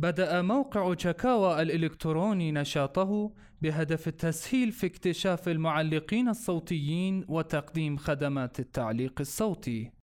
بدأ موقع شكاوى الإلكتروني نشاطه بهدف التسهيل في اكتشاف المعلقين الصوتيين وتقديم خدمات التعليق الصوتي.